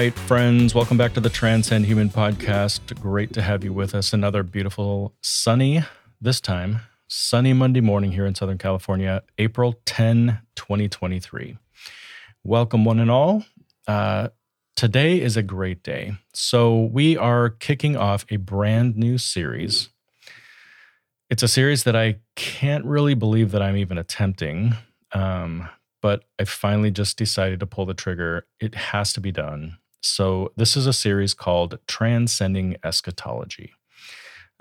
Right, friends, welcome back to the Transcend Human podcast. Great to have you with us. Another beautiful, sunny, this time, sunny Monday morning here in Southern California, April 10, 2023. Welcome, one and all. Uh, today is a great day. So, we are kicking off a brand new series. It's a series that I can't really believe that I'm even attempting. Um, but I finally just decided to pull the trigger. It has to be done. So, this is a series called Transcending Eschatology.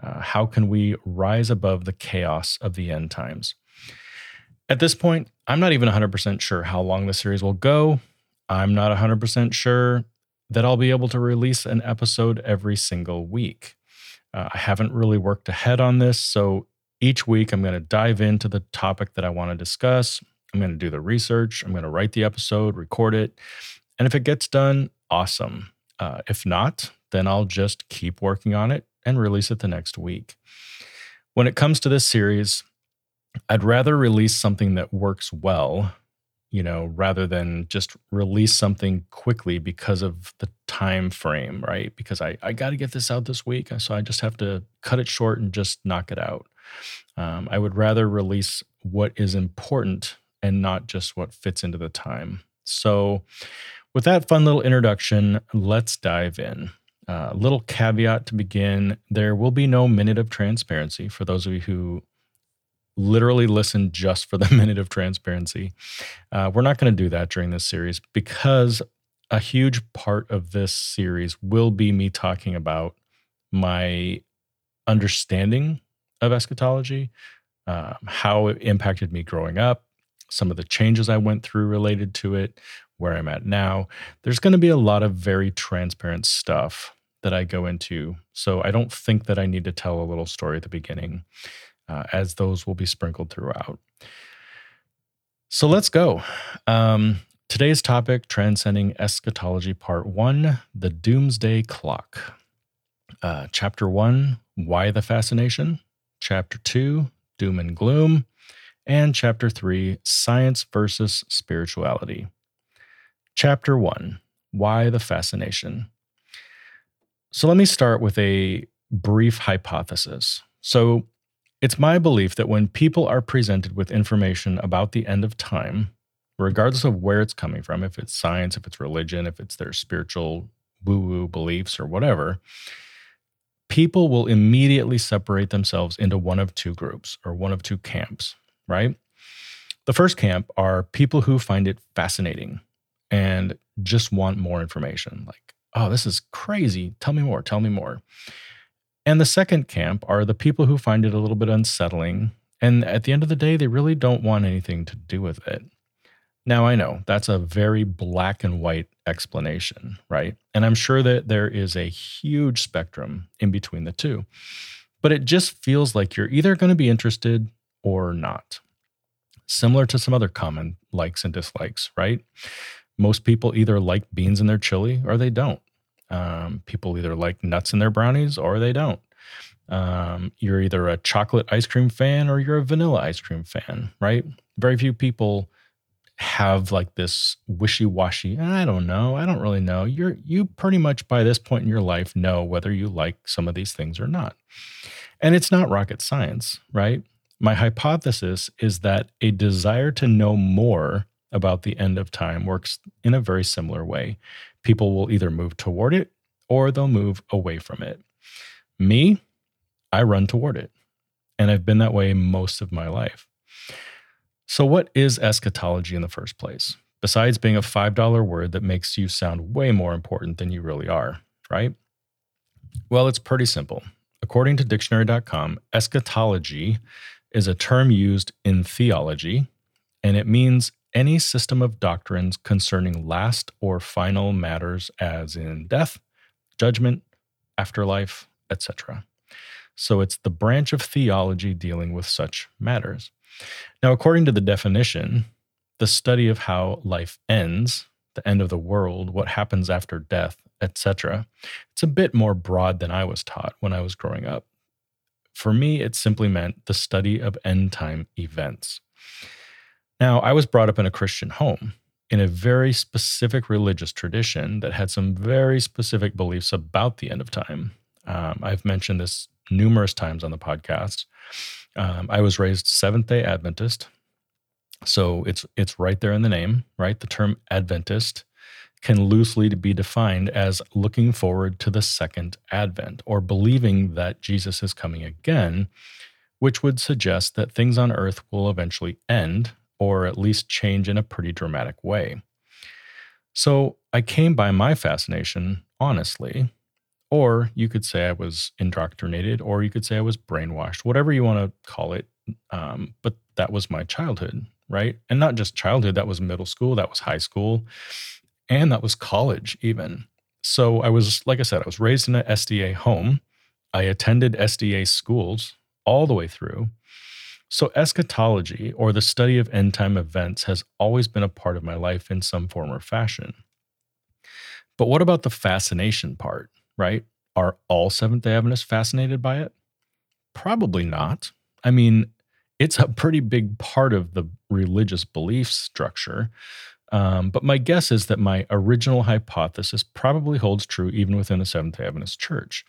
Uh, how can we rise above the chaos of the end times? At this point, I'm not even 100% sure how long the series will go. I'm not 100% sure that I'll be able to release an episode every single week. Uh, I haven't really worked ahead on this. So, each week I'm going to dive into the topic that I want to discuss. I'm going to do the research. I'm going to write the episode, record it. And if it gets done, awesome. Uh, if not, then I'll just keep working on it and release it the next week. When it comes to this series, I'd rather release something that works well, you know, rather than just release something quickly because of the time frame, right? Because I, I got to get this out this week. So I just have to cut it short and just knock it out. Um, I would rather release what is important and not just what fits into the time. So, with that fun little introduction, let's dive in. A uh, little caveat to begin there will be no minute of transparency for those of you who literally listen just for the minute of transparency. Uh, we're not going to do that during this series because a huge part of this series will be me talking about my understanding of eschatology, uh, how it impacted me growing up, some of the changes I went through related to it, where I'm at now. There's going to be a lot of very transparent stuff that I go into. So I don't think that I need to tell a little story at the beginning, uh, as those will be sprinkled throughout. So let's go. Um, today's topic Transcending Eschatology, Part One The Doomsday Clock. Uh, chapter One Why the Fascination. Chapter Two Doom and Gloom and Chapter 3 Science versus Spirituality. Chapter 1 Why the Fascination. So let me start with a brief hypothesis. So it's my belief that when people are presented with information about the end of time, regardless of where it's coming from, if it's science, if it's religion, if it's their spiritual woo woo beliefs or whatever, people will immediately separate themselves into one of two groups or one of two camps right? The first camp are people who find it fascinating and just want more information. Like, oh, this is crazy. Tell me more. Tell me more. And the second camp are the people who find it a little bit unsettling. And at the end of the day, they really don't want anything to do with it. Now, I know that's a very black and white explanation, right? And I'm sure that there is a huge spectrum in between the two. But it just feels like you're either going to be interested or not. Similar to some other common likes and dislikes, right? Most people either like beans in their chili or they don't. Um, people either like nuts in their brownies or they don't. Um, you're either a chocolate ice cream fan or you're a vanilla ice cream fan, right? Very few people have like this wishy-washy i don't know i don't really know you're you pretty much by this point in your life know whether you like some of these things or not and it's not rocket science right my hypothesis is that a desire to know more about the end of time works in a very similar way. People will either move toward it or they'll move away from it. Me, I run toward it. And I've been that way most of my life. So, what is eschatology in the first place? Besides being a $5 word that makes you sound way more important than you really are, right? Well, it's pretty simple. According to dictionary.com, eschatology is a term used in theology, and it means any system of doctrines concerning last or final matters, as in death, judgment, afterlife, etc. So it's the branch of theology dealing with such matters. Now, according to the definition, the study of how life ends, the end of the world, what happens after death, etc. It's a bit more broad than I was taught when I was growing up. For me, it simply meant the study of end time events. Now, I was brought up in a Christian home in a very specific religious tradition that had some very specific beliefs about the end of time. Um, I've mentioned this numerous times on the podcast. Um, I was raised Seventh Day Adventist, so it's it's right there in the name, right? The term Adventist can loosely be defined as looking forward to the second advent or believing that Jesus is coming again, which would suggest that things on earth will eventually end or at least change in a pretty dramatic way. So I came by my fascination honestly, or you could say I was indoctrinated, or you could say I was brainwashed, whatever you want to call it. Um, but that was my childhood, right? And not just childhood, that was middle school, that was high school and that was college even. So I was, like I said, I was raised in an SDA home. I attended SDA schools all the way through. So eschatology, or the study of end time events, has always been a part of my life in some form or fashion. But what about the fascination part, right? Are all Seventh day Adventists fascinated by it? Probably not. I mean, it's a pretty big part of the religious belief structure. Um, but my guess is that my original hypothesis probably holds true even within the Seventh day Adventist church.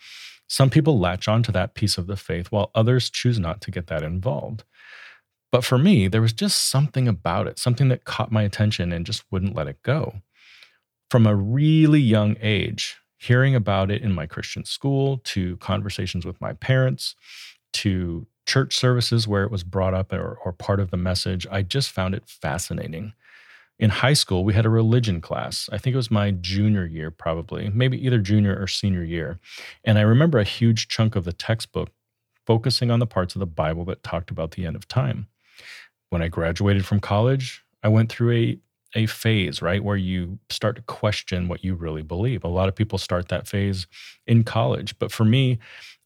Some people latch on to that piece of the faith while others choose not to get that involved. But for me, there was just something about it, something that caught my attention and just wouldn't let it go. From a really young age, hearing about it in my Christian school, to conversations with my parents, to church services where it was brought up or, or part of the message, I just found it fascinating in high school, we had a religion class. I think it was my junior year, probably, maybe either junior or senior year. And I remember a huge chunk of the textbook focusing on the parts of the Bible that talked about the end of time. When I graduated from college, I went through a a phase, right, where you start to question what you really believe. A lot of people start that phase in college, but for me,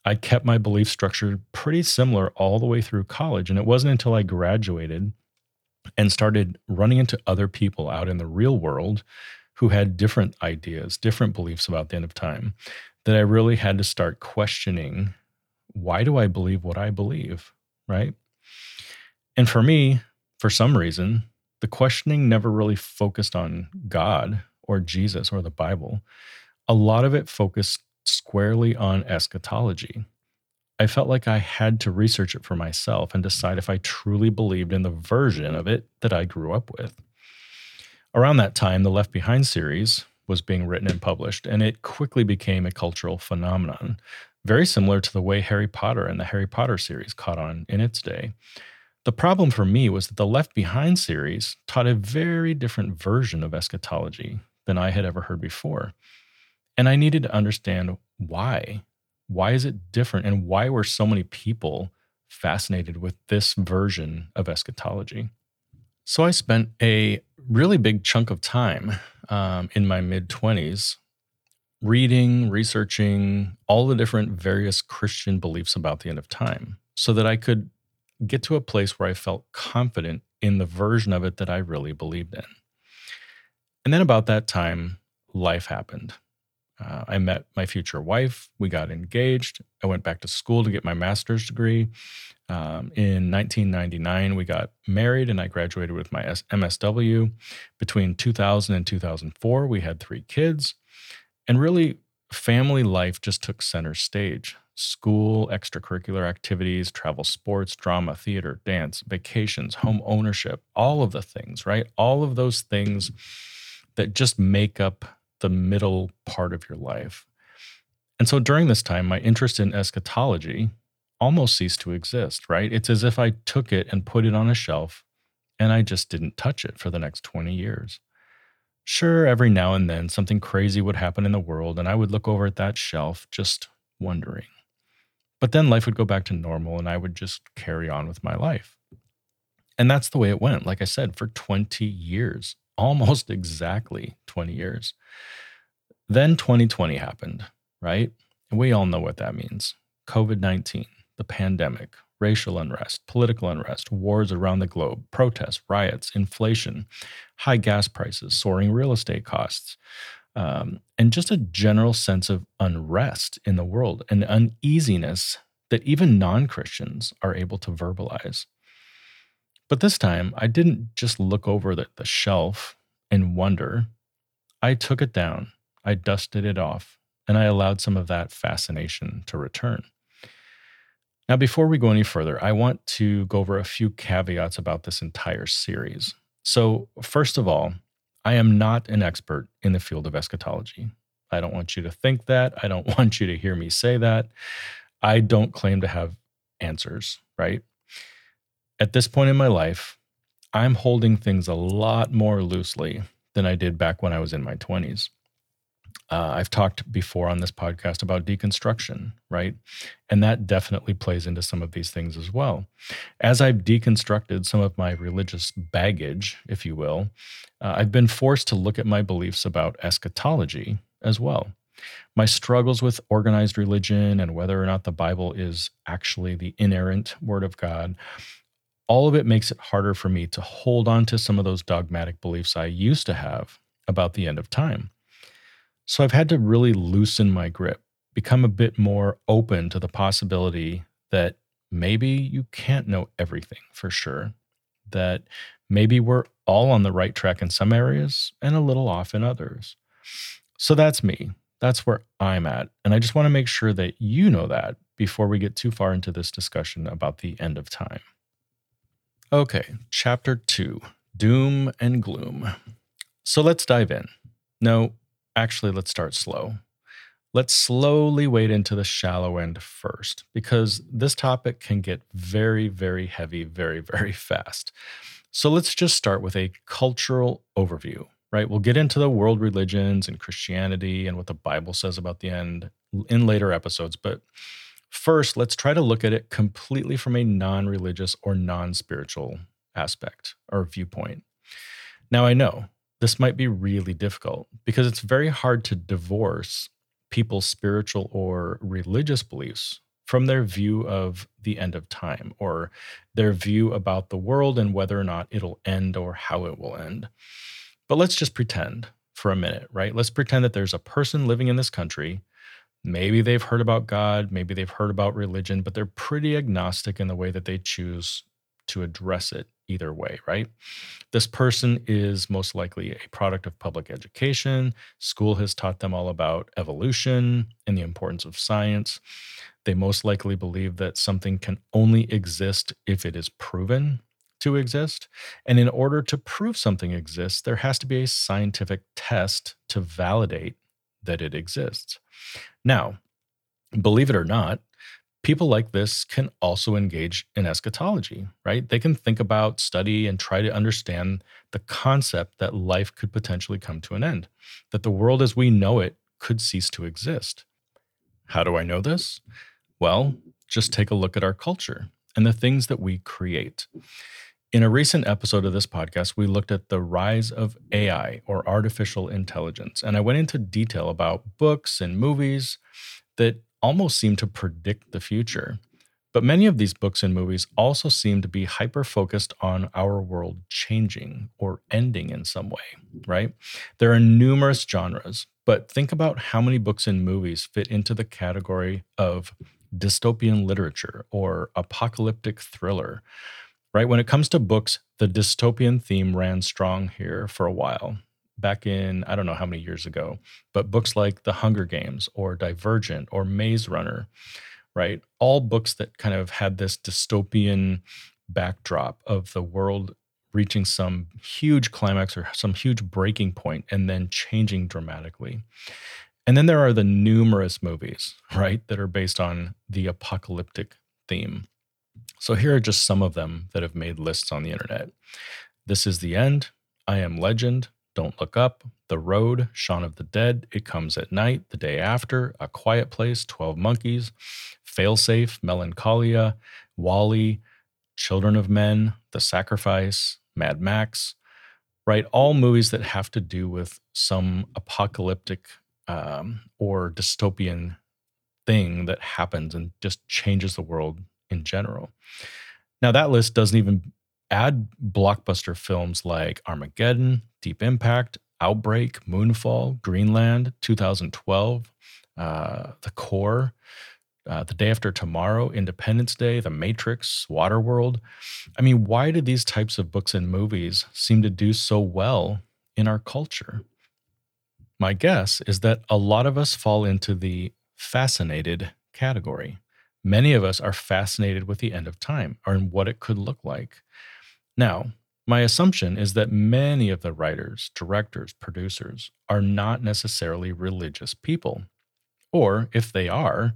I kept my belief structure pretty similar all the way through college. And it wasn't until I graduated and started running into other people out in the real world who had different ideas, different beliefs about the end of time, that I really had to start questioning why do I believe what I believe, right? And for me, for some reason, the questioning never really focused on God or Jesus or the Bible. A lot of it focused squarely on eschatology. I felt like I had to research it for myself and decide if I truly believed in the version of it that I grew up with. Around that time, the Left Behind series was being written and published, and it quickly became a cultural phenomenon, very similar to the way Harry Potter and the Harry Potter series caught on in its day. The problem for me was that the Left Behind series taught a very different version of eschatology than I had ever heard before. And I needed to understand why why is it different and why were so many people fascinated with this version of eschatology? So i spent a really big chunk of time um, in my mid 20s reading researching all the different various christian beliefs about the end of time so that i could get to a place where i felt confident in the version of it that i really believed in. And then about that time life happened uh, I met my future wife. We got engaged. I went back to school to get my master's degree. Um, in 1999, we got married and I graduated with my MSW. Between 2000 and 2004, we had three kids. And really, family life just took center stage school, extracurricular activities, travel sports, drama, theater, dance, vacations, home ownership, all of the things, right? All of those things that just make up the middle part of your life. And so during this time, my interest in eschatology almost ceased to exist, right? It's as if I took it and put it on a shelf and I just didn't touch it for the next 20 years. Sure, every now and then something crazy would happen in the world and I would look over at that shelf just wondering. But then life would go back to normal and I would just carry on with my life. And that's the way it went, like I said, for 20 years almost exactly 20 years. Then 2020 happened, right? And we all know what that means COVID 19. the pandemic, racial unrest, political unrest, wars around the globe, protests, riots, inflation, high gas prices, soaring real estate costs, um, and just a general sense of unrest in the world and uneasiness that even non Christians are able to verbalize. But this time, I didn't just look over the, the shelf and wonder. I took it down, I dusted it off, and I allowed some of that fascination to return. Now, before we go any further, I want to go over a few caveats about this entire series. So, first of all, I am not an expert in the field of eschatology. I don't want you to think that. I don't want you to hear me say that. I don't claim to have answers, right? At this point in my life, I'm holding things a lot more loosely than I did back when I was in my 20s. Uh, I've talked before on this podcast about deconstruction, right? And that definitely plays into some of these things as well. As I've deconstructed some of my religious baggage, if you will, uh, I've been forced to look at my beliefs about eschatology as well. My struggles with organized religion and whether or not the Bible is actually the inerrant word of God, all of it makes it harder for me to hold on to some of those dogmatic beliefs I used to have about the end of time. So I've had to really loosen my grip, become a bit more open to the possibility that maybe you can't know everything for sure, that maybe we're all on the right track in some areas and a little off in others. So that's me. That's where I'm at. And I just want to make sure that you know that before we get too far into this discussion about the end of time. Okay, chapter two Doom and Gloom. So let's dive in. No, actually, let's start slow. Let's slowly wade into the shallow end first, because this topic can get very, very heavy very, very fast. So let's just start with a cultural overview, right? We'll get into the world religions and Christianity and what the Bible says about the end in later episodes. But first, let's try to look at it completely from a non religious or non spiritual aspect or viewpoint. Now, I know this might be really difficult because it's very hard to divorce people's spiritual or religious beliefs from their view of the end of time or their view about the world and whether or not it'll end or how it will end. But let's just pretend for a minute, right? Let's pretend that there's a person living in this country. Maybe they've heard about God, maybe they've heard about religion, but they're pretty agnostic in the way that they choose to address it either way, right? This person is most likely a product of public education. School has taught them all about evolution and the importance of science. They most likely believe that something can only exist if it is proven to exist. And in order to prove something exists, there has to be a scientific test to validate that it exists. Now, believe it or not, people like this can also engage in eschatology, right? They can think about, study, and try to understand the concept that life could potentially come to an end, that the world as we know it could cease to exist. How do I know this? Well, just take a look at our culture and the things that we create. In a recent episode of this podcast, we looked at the rise of AI or artificial intelligence, and I went into detail about books and movies that almost seem to predict the future. But many of these books and movies also seem to be hyper focused on our world changing or ending in some way, right? There are numerous genres, but think about how many books and movies fit into the category of dystopian literature or apocalyptic thriller, right? When it comes to books, the dystopian theme ran strong here for a while back in I don't know how many years ago, but books like The Hunger Games or Divergent or Maze Runner, right? All books that kind of had this dystopian backdrop of the world reaching some huge climax or some huge breaking point and then changing dramatically. And then there are the numerous movies, right, that are based on the apocalyptic theme. So here are just some of them that have made lists on the internet. This is the End, I Am Legend, don't Look Up, The Road, Shaun of the Dead, It Comes at Night, The Day After, A Quiet Place, 12 Monkeys, Failsafe, Melancholia, WALL-E, Children of Men, The Sacrifice, Mad Max, right? All movies that have to do with some apocalyptic um, or dystopian thing that happens and just changes the world in general. Now, that list doesn't even add blockbuster films like Armageddon, Deep Impact, Outbreak, Moonfall, Greenland, 2012, uh, The Core, uh, The Day After Tomorrow, Independence Day, The Matrix, Waterworld. I mean, why do these types of books and movies seem to do so well in our culture? My guess is that a lot of us fall into the fascinated category. Many of us are fascinated with the end of time or in what it could look like. Now, my assumption is that many of the writers, directors, producers are not necessarily religious people. Or if they are,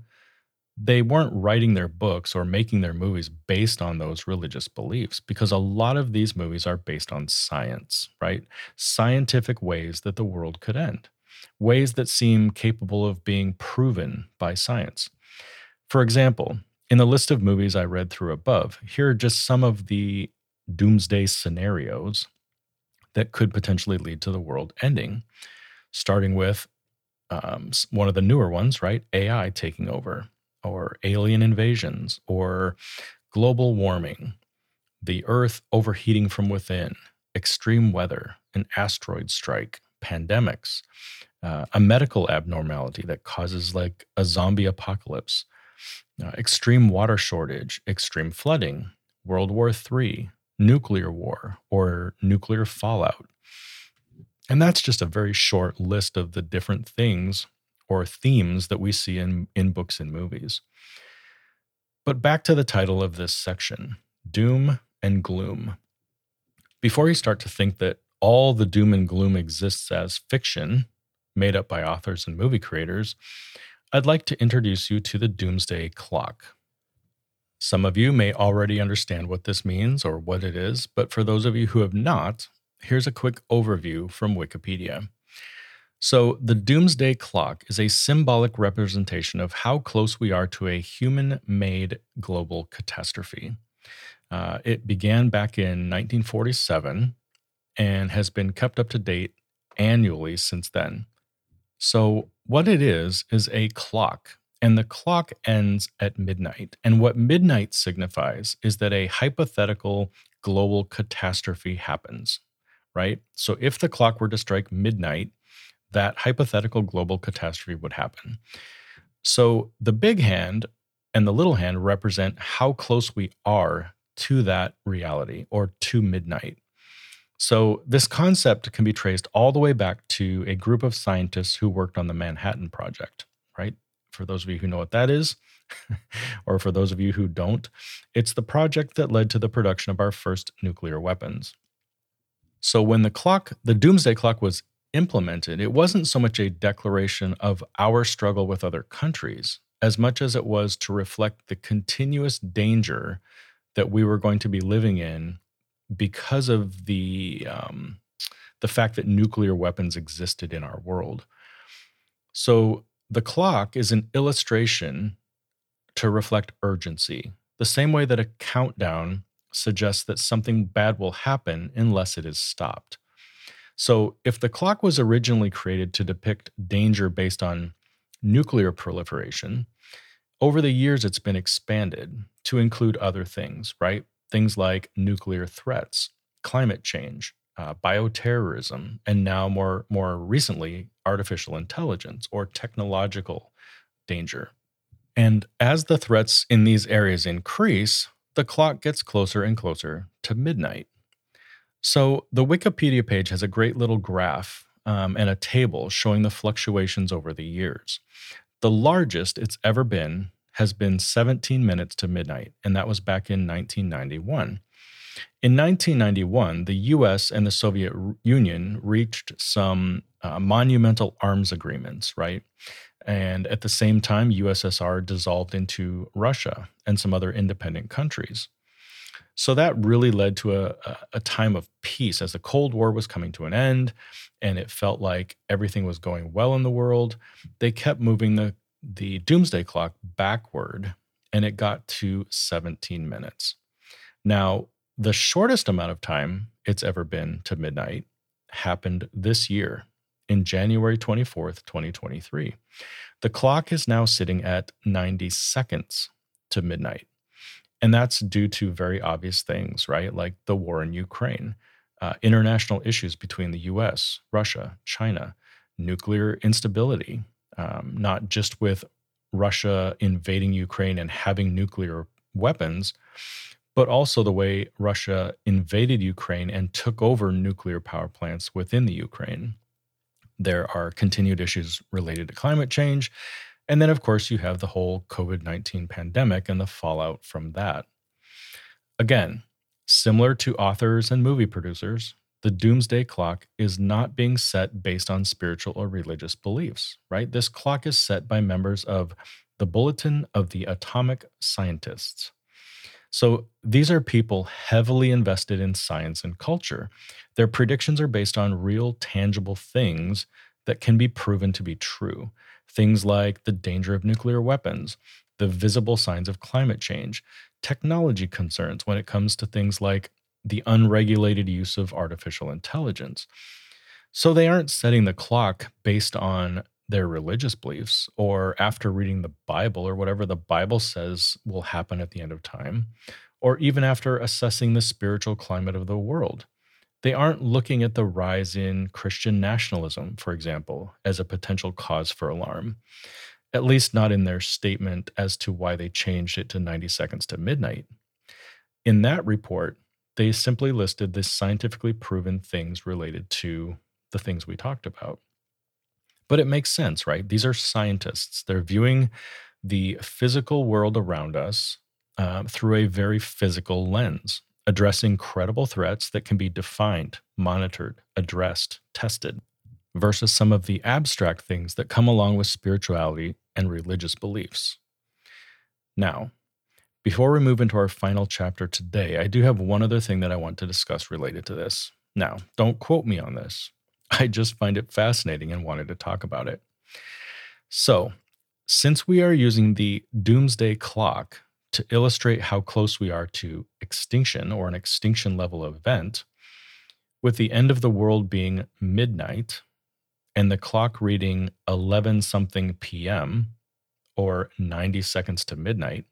they weren't writing their books or making their movies based on those religious beliefs because a lot of these movies are based on science, right? Scientific ways that the world could end, ways that seem capable of being proven by science. For example, in the list of movies I read through above, here are just some of the doomsday scenarios that could potentially lead to the world ending, starting with um, one of the newer ones, right? AI taking over, or alien invasions, or global warming, the Earth overheating from within, extreme weather, an asteroid strike, pandemics, uh, a medical abnormality that causes like a zombie apocalypse, uh, extreme water shortage, extreme flooding, World War III, nuclear war, or nuclear fallout. And that's just a very short list of the different things or themes that we see in, in books and movies. But back to the title of this section Doom and Gloom. Before you start to think that all the doom and gloom exists as fiction made up by authors and movie creators, I'd like to introduce you to the Doomsday Clock. Some of you may already understand what this means or what it is, but for those of you who have not, here's a quick overview from Wikipedia. So, the Doomsday Clock is a symbolic representation of how close we are to a human made global catastrophe. Uh, it began back in 1947 and has been kept up to date annually since then. So, what it is, is a clock, and the clock ends at midnight. And what midnight signifies is that a hypothetical global catastrophe happens right? So if the clock were to strike midnight, that hypothetical global catastrophe would happen. So the big hand and the little hand represent how close we are to that reality or to midnight. So this concept can be traced all the way back to a group of scientists who worked on the Manhattan Project, right? For those of you who know what that is, or for those of you who don't, it's the project that led to the production of our first nuclear weapons. So when the clock, the doomsday clock was implemented, it wasn't so much a declaration of our struggle with other countries as much as it was to reflect the continuous danger that we were going to be living in because of the um, the fact that nuclear weapons existed in our world. So the clock is an illustration to reflect urgency, the same way that a countdown suggests that something bad will happen unless it is stopped. So, if the clock was originally created to depict danger based on nuclear proliferation, over the years it's been expanded to include other things, right? Things like nuclear threats, climate change, uh, bioterrorism, and now more, more recently, artificial intelligence or technological danger. And as the threats in these areas increase, the clock gets closer and closer to midnight. So the Wikipedia page has a great little graph um, and a table showing the fluctuations over the years. The largest it's ever been has been 17 minutes to midnight, and that was back in 1991. In 1991, the US and the Soviet Union reached some uh, monumental arms agreements, right? And at the same time, USSR dissolved into Russia and some other independent countries. So that really led to a, a time of peace as the Cold War was coming to an end and it felt like everything was going well in the world. They kept moving the, the doomsday clock backward and it got to 17 minutes. Now, the shortest amount of time it's ever been to midnight happened this year in January 24th, 2023. The clock is now sitting at 90 seconds to midnight. And that's due to very obvious things, right? Like the war in Ukraine, uh, international issues between the US, Russia, China, nuclear instability, um, not just with Russia invading Ukraine and having nuclear weapons, but also the way Russia invaded Ukraine and took over nuclear power plants within the Ukraine. There are continued issues related to climate change. And then, of course, you have the whole COVID 19 pandemic and the fallout from that. Again, similar to authors and movie producers, the doomsday clock is not being set based on spiritual or religious beliefs, right? This clock is set by members of the Bulletin of the Atomic Scientists. So these are people heavily invested in science and culture. Their predictions are based on real, tangible things that can be proven to be true. Things like the danger of nuclear weapons, the visible signs of climate change, technology concerns when it comes to things like the unregulated use of artificial intelligence. So they aren't setting the clock based on their religious beliefs or after reading the Bible or whatever the Bible says will happen at the end of time, or even after assessing the spiritual climate of the world. They aren't looking at the rise in Christian nationalism, for example, as a potential cause for alarm, at least not in their statement as to why they changed it to 90 seconds to midnight. In that report, they simply listed the scientifically proven things related to the things we talked about. But it makes sense, right? These are scientists. They're viewing the physical world around us uh, through a very physical lens, addressing credible threats that can be defined, monitored, addressed, tested, versus some of the abstract things that come along with spirituality and religious beliefs. Now, before we move into our final chapter today, I do have one other thing that I want to discuss related to this. Now, don't quote me on this. I just find it fascinating and wanted to talk about it. So, since we are using the doomsday clock to illustrate how close we are to extinction or an extinction level event, with the end of the world being midnight and the clock reading 11 something p.m. or 90 seconds to midnight,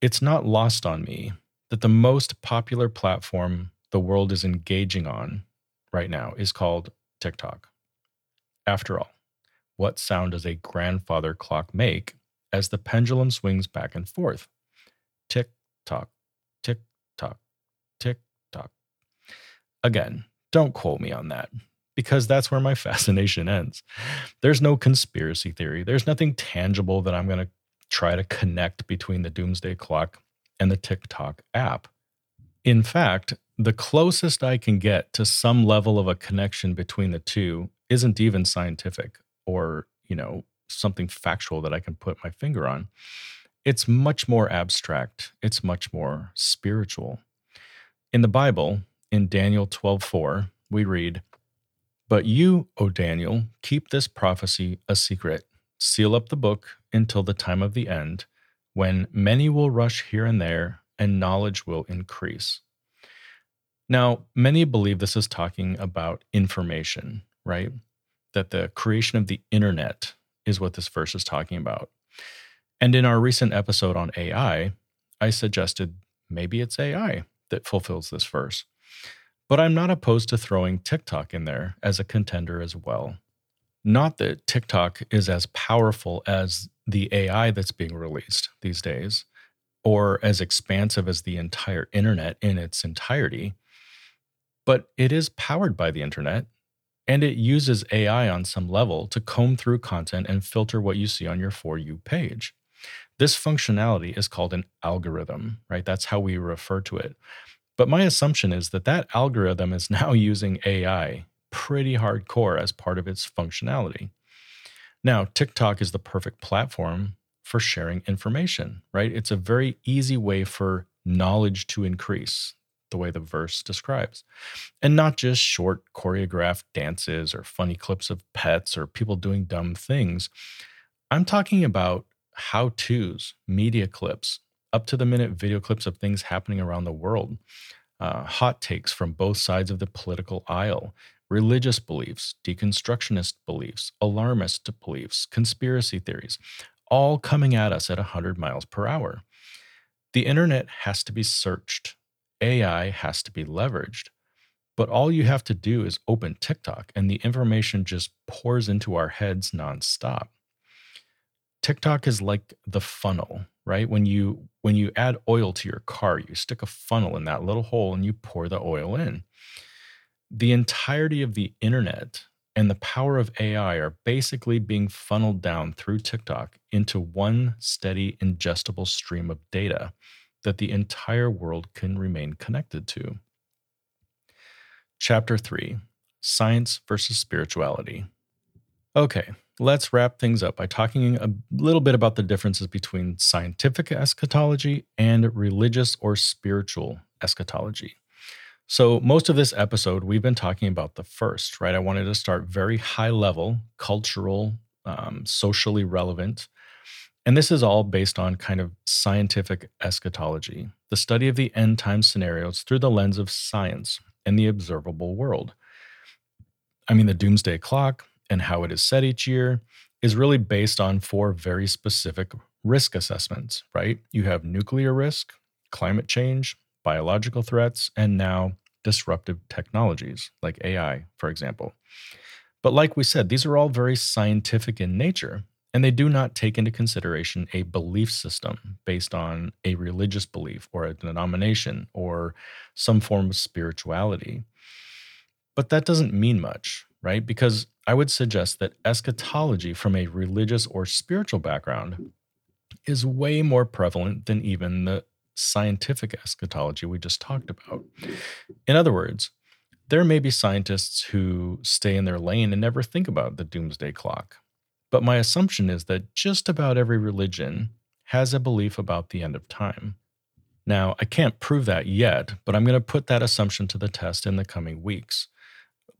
it's not lost on me that the most popular platform the world is engaging on right now is called TikTok. After all, what sound does a grandfather clock make as the pendulum swings back and forth? Tick tock, tick tock, tick tock. Again, don't quote me on that because that's where my fascination ends. There's no conspiracy theory, there's nothing tangible that I'm going to try to connect between the doomsday clock and the TikTok app. In fact, the closest I can get to some level of a connection between the two isn't even scientific or, you know, something factual that I can put my finger on. It's much more abstract. It's much more spiritual. In the Bible, in Daniel 12:4, we read, "But you, O Daniel, keep this prophecy a secret. Seal up the book until the time of the end, when many will rush here and there, and knowledge will increase." Now, many believe this is talking about information, right? That the creation of the internet is what this verse is talking about. And in our recent episode on AI, I suggested maybe it's AI that fulfills this verse. But I'm not opposed to throwing TikTok in there as a contender as well. Not that TikTok is as powerful as the AI that's being released these days, or as expansive as the entire internet in its entirety but it is powered by the internet and it uses AI on some level to comb through content and filter what you see on your For You page. This functionality is called an algorithm, right? That's how we refer to it. But my assumption is that that algorithm is now using AI pretty hardcore as part of its functionality. Now, TikTok is the perfect platform for sharing information, right? It's a very easy way for knowledge to increase the way the verse describes. And not just short choreographed dances or funny clips of pets or people doing dumb things. I'm talking about how to's, media clips, up to the minute video clips of things happening around the world, uh, hot takes from both sides of the political aisle, religious beliefs, deconstructionist beliefs, alarmist beliefs, conspiracy theories, all coming at us at 100 miles per hour. The internet has to be searched, AI has to be leveraged. But all you have to do is open TikTok and the information just pours into our heads nonstop. TikTok is like the funnel, right? When you when you add oil to your car, you stick a funnel in that little hole and you pour the oil in. The entirety of the internet and the power of AI are basically being funneled down through TikTok into one steady ingestible stream of data that the entire world can remain connected to. Chapter 3 Science versus Spirituality. Okay, let's wrap things up by talking a little bit about the differences between scientific eschatology and religious or spiritual eschatology. So, most of this episode, we've been talking about the first, right? I wanted to start very high level, cultural, um, socially relevant. And this is all based on kind of scientific eschatology, the study of the end time scenarios through the lens of science and the observable world. I mean, the doomsday clock and how it is set each year is really based on four very specific risk assessments, right? You have nuclear risk, climate change, biological threats, and now disruptive technologies like AI, for example. But like we said, these are all very scientific in nature, and they do not take into consideration a belief system based on a religious belief or a denomination or some form of spirituality. But that doesn't mean much, right? Because I would suggest that eschatology from a religious or spiritual background is way more prevalent than even the scientific eschatology we just talked about. In other words, there may be scientists who stay in their lane and never think about the doomsday clock but my assumption is that just about every religion has a belief about the end of time. Now, I can't prove that yet, but I'm going to put that assumption to the test in the coming weeks.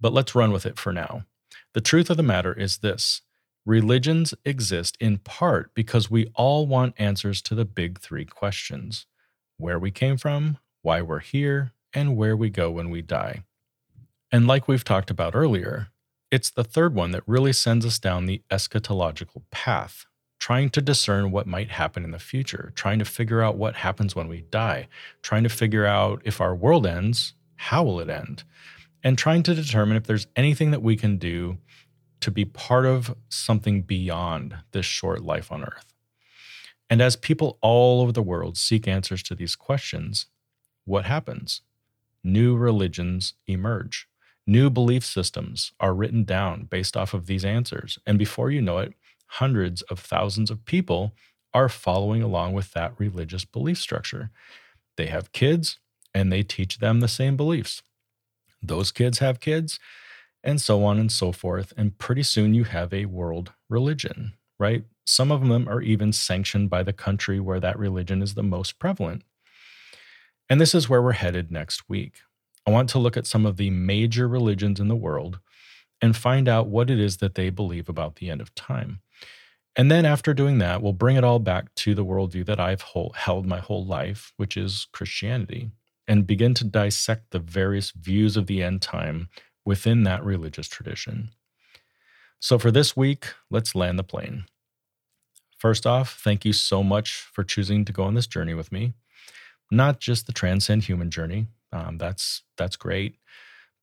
But let's run with it for now. The truth of the matter is this religions exist in part because we all want answers to the big three questions where we came from, why we're here, and where we go when we die. And like we've talked about earlier, it's the third one that really sends us down the eschatological path, trying to discern what might happen in the future, trying to figure out what happens when we die, trying to figure out if our world ends, how will it end, and trying to determine if there's anything that we can do to be part of something beyond this short life on earth. And as people all over the world seek answers to these questions, what happens? New religions emerge. New belief systems are written down based off of these answers. And before you know it, hundreds of thousands of people are following along with that religious belief structure. They have kids and they teach them the same beliefs. Those kids have kids, and so on and so forth. And pretty soon you have a world religion, right? Some of them are even sanctioned by the country where that religion is the most prevalent. And this is where we're headed next week. I want to look at some of the major religions in the world and find out what it is that they believe about the end of time. And then after doing that, we'll bring it all back to the worldview that I've held my whole life, which is Christianity, and begin to dissect the various views of the end time within that religious tradition. So for this week, let's land the plane. First off, thank you so much for choosing to go on this journey with me. Not just the transcend human journey, um, that's that's great.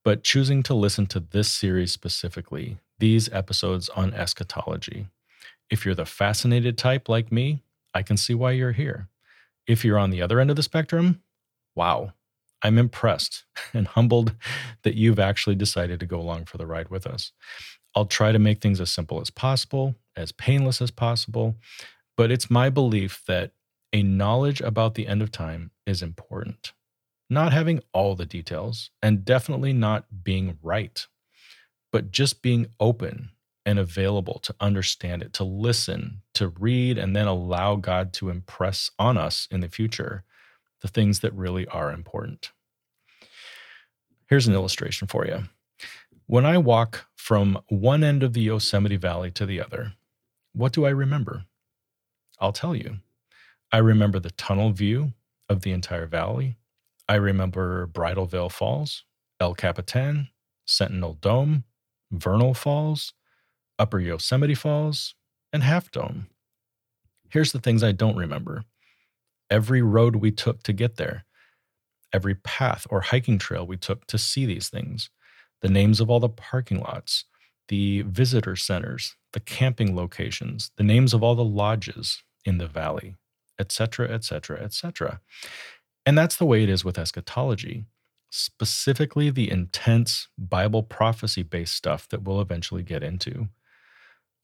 But choosing to listen to this series specifically, these episodes on eschatology, if you're the fascinated type like me, I can see why you're here. If you're on the other end of the spectrum, wow, I'm impressed and humbled that you've actually decided to go along for the ride with us. I'll try to make things as simple as possible, as painless as possible, but it's my belief that a knowledge about the end of time is important not having all the details and definitely not being right, but just being open and available to understand it, to listen, to read, and then allow God to impress on us in the future the things that really are important. Here's an illustration for you. When I walk from one end of the Yosemite Valley to the other, what do I remember? I'll tell you. I remember the tunnel view of the entire valley. I remember Bridal Veil Falls, El Capitan, Sentinel Dome, Vernal Falls, Upper Yosemite Falls, and Half Dome. Here's the things I don't remember every road we took to get there, every path or hiking trail we took to see these things, the names of all the parking lots, the visitor centers, the camping locations, the names of all the lodges in the valley, etc., etc., etc. And that's the way it is with eschatology, specifically the intense Bible prophecy based stuff that we'll eventually get into.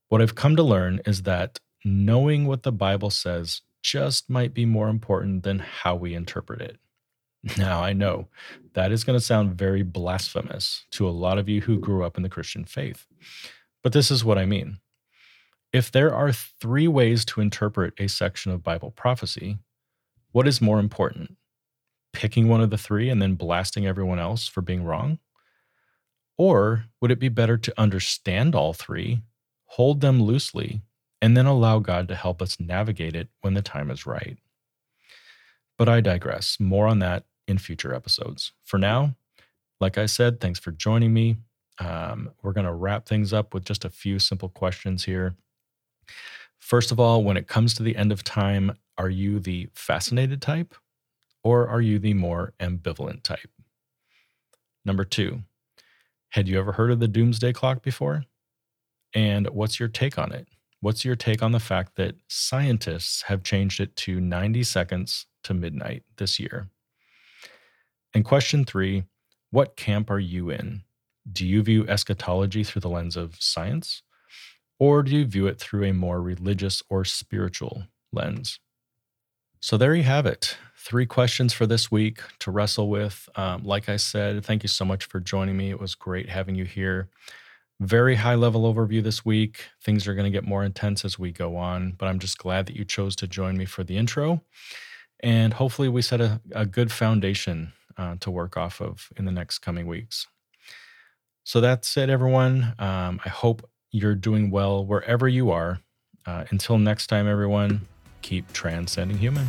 What I've come to learn is that knowing what the Bible says just might be more important than how we interpret it. Now, I know that is going to sound very blasphemous to a lot of you who grew up in the Christian faith, but this is what I mean. If there are three ways to interpret a section of Bible prophecy, what is more important? Picking one of the three and then blasting everyone else for being wrong? Or would it be better to understand all three, hold them loosely, and then allow God to help us navigate it when the time is right? But I digress. More on that in future episodes. For now, like I said, thanks for joining me. Um, we're going to wrap things up with just a few simple questions here. First of all, when it comes to the end of time, are you the fascinated type or are you the more ambivalent type? Number two, had you ever heard of the doomsday clock before? And what's your take on it? What's your take on the fact that scientists have changed it to 90 seconds to midnight this year? And question three What camp are you in? Do you view eschatology through the lens of science? Or do you view it through a more religious or spiritual lens? So there you have it. Three questions for this week to wrestle with. Um, like I said, thank you so much for joining me. It was great having you here. Very high level overview this week. Things are going to get more intense as we go on, but I'm just glad that you chose to join me for the intro. And hopefully, we set a, a good foundation uh, to work off of in the next coming weeks. So that's it, everyone. Um, I hope you're doing well wherever you are. Uh, until next time, everyone, keep transcending human.